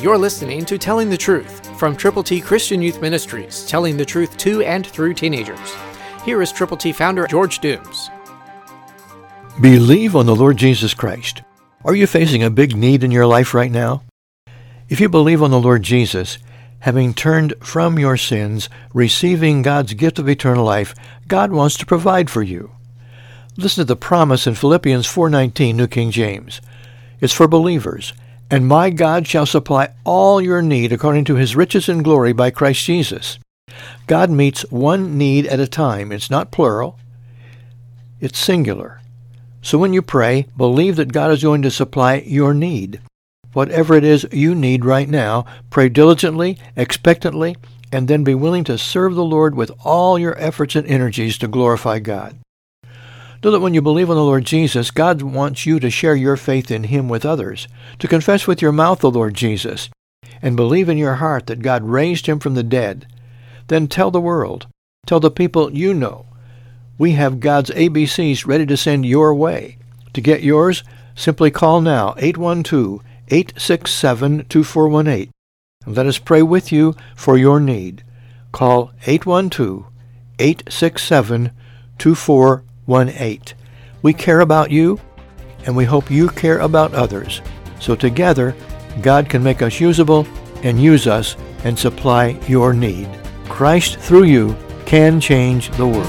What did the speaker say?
You're listening to Telling the Truth from Triple T Christian Youth Ministries, telling the truth to and through teenagers. Here is Triple T founder George Dooms. Believe on the Lord Jesus Christ. Are you facing a big need in your life right now? If you believe on the Lord Jesus, having turned from your sins, receiving God's gift of eternal life, God wants to provide for you. Listen to the promise in Philippians 4:19 New King James. It's for believers. And my God shall supply all your need according to his riches and glory by Christ Jesus. God meets one need at a time. It's not plural. It's singular. So when you pray, believe that God is going to supply your need. Whatever it is you need right now, pray diligently, expectantly, and then be willing to serve the Lord with all your efforts and energies to glorify God. Know that when you believe on the Lord Jesus, God wants you to share your faith in Him with others, to confess with your mouth the Lord Jesus, and believe in your heart that God raised Him from the dead. Then tell the world, tell the people you know. We have God's ABCs ready to send your way. To get yours, simply call now 812-867-2418 and let us pray with you for your need. Call 812-867-2418. 1-8. We care about you, and we hope you care about others. So together, God can make us usable and use us and supply your need. Christ, through you, can change the world.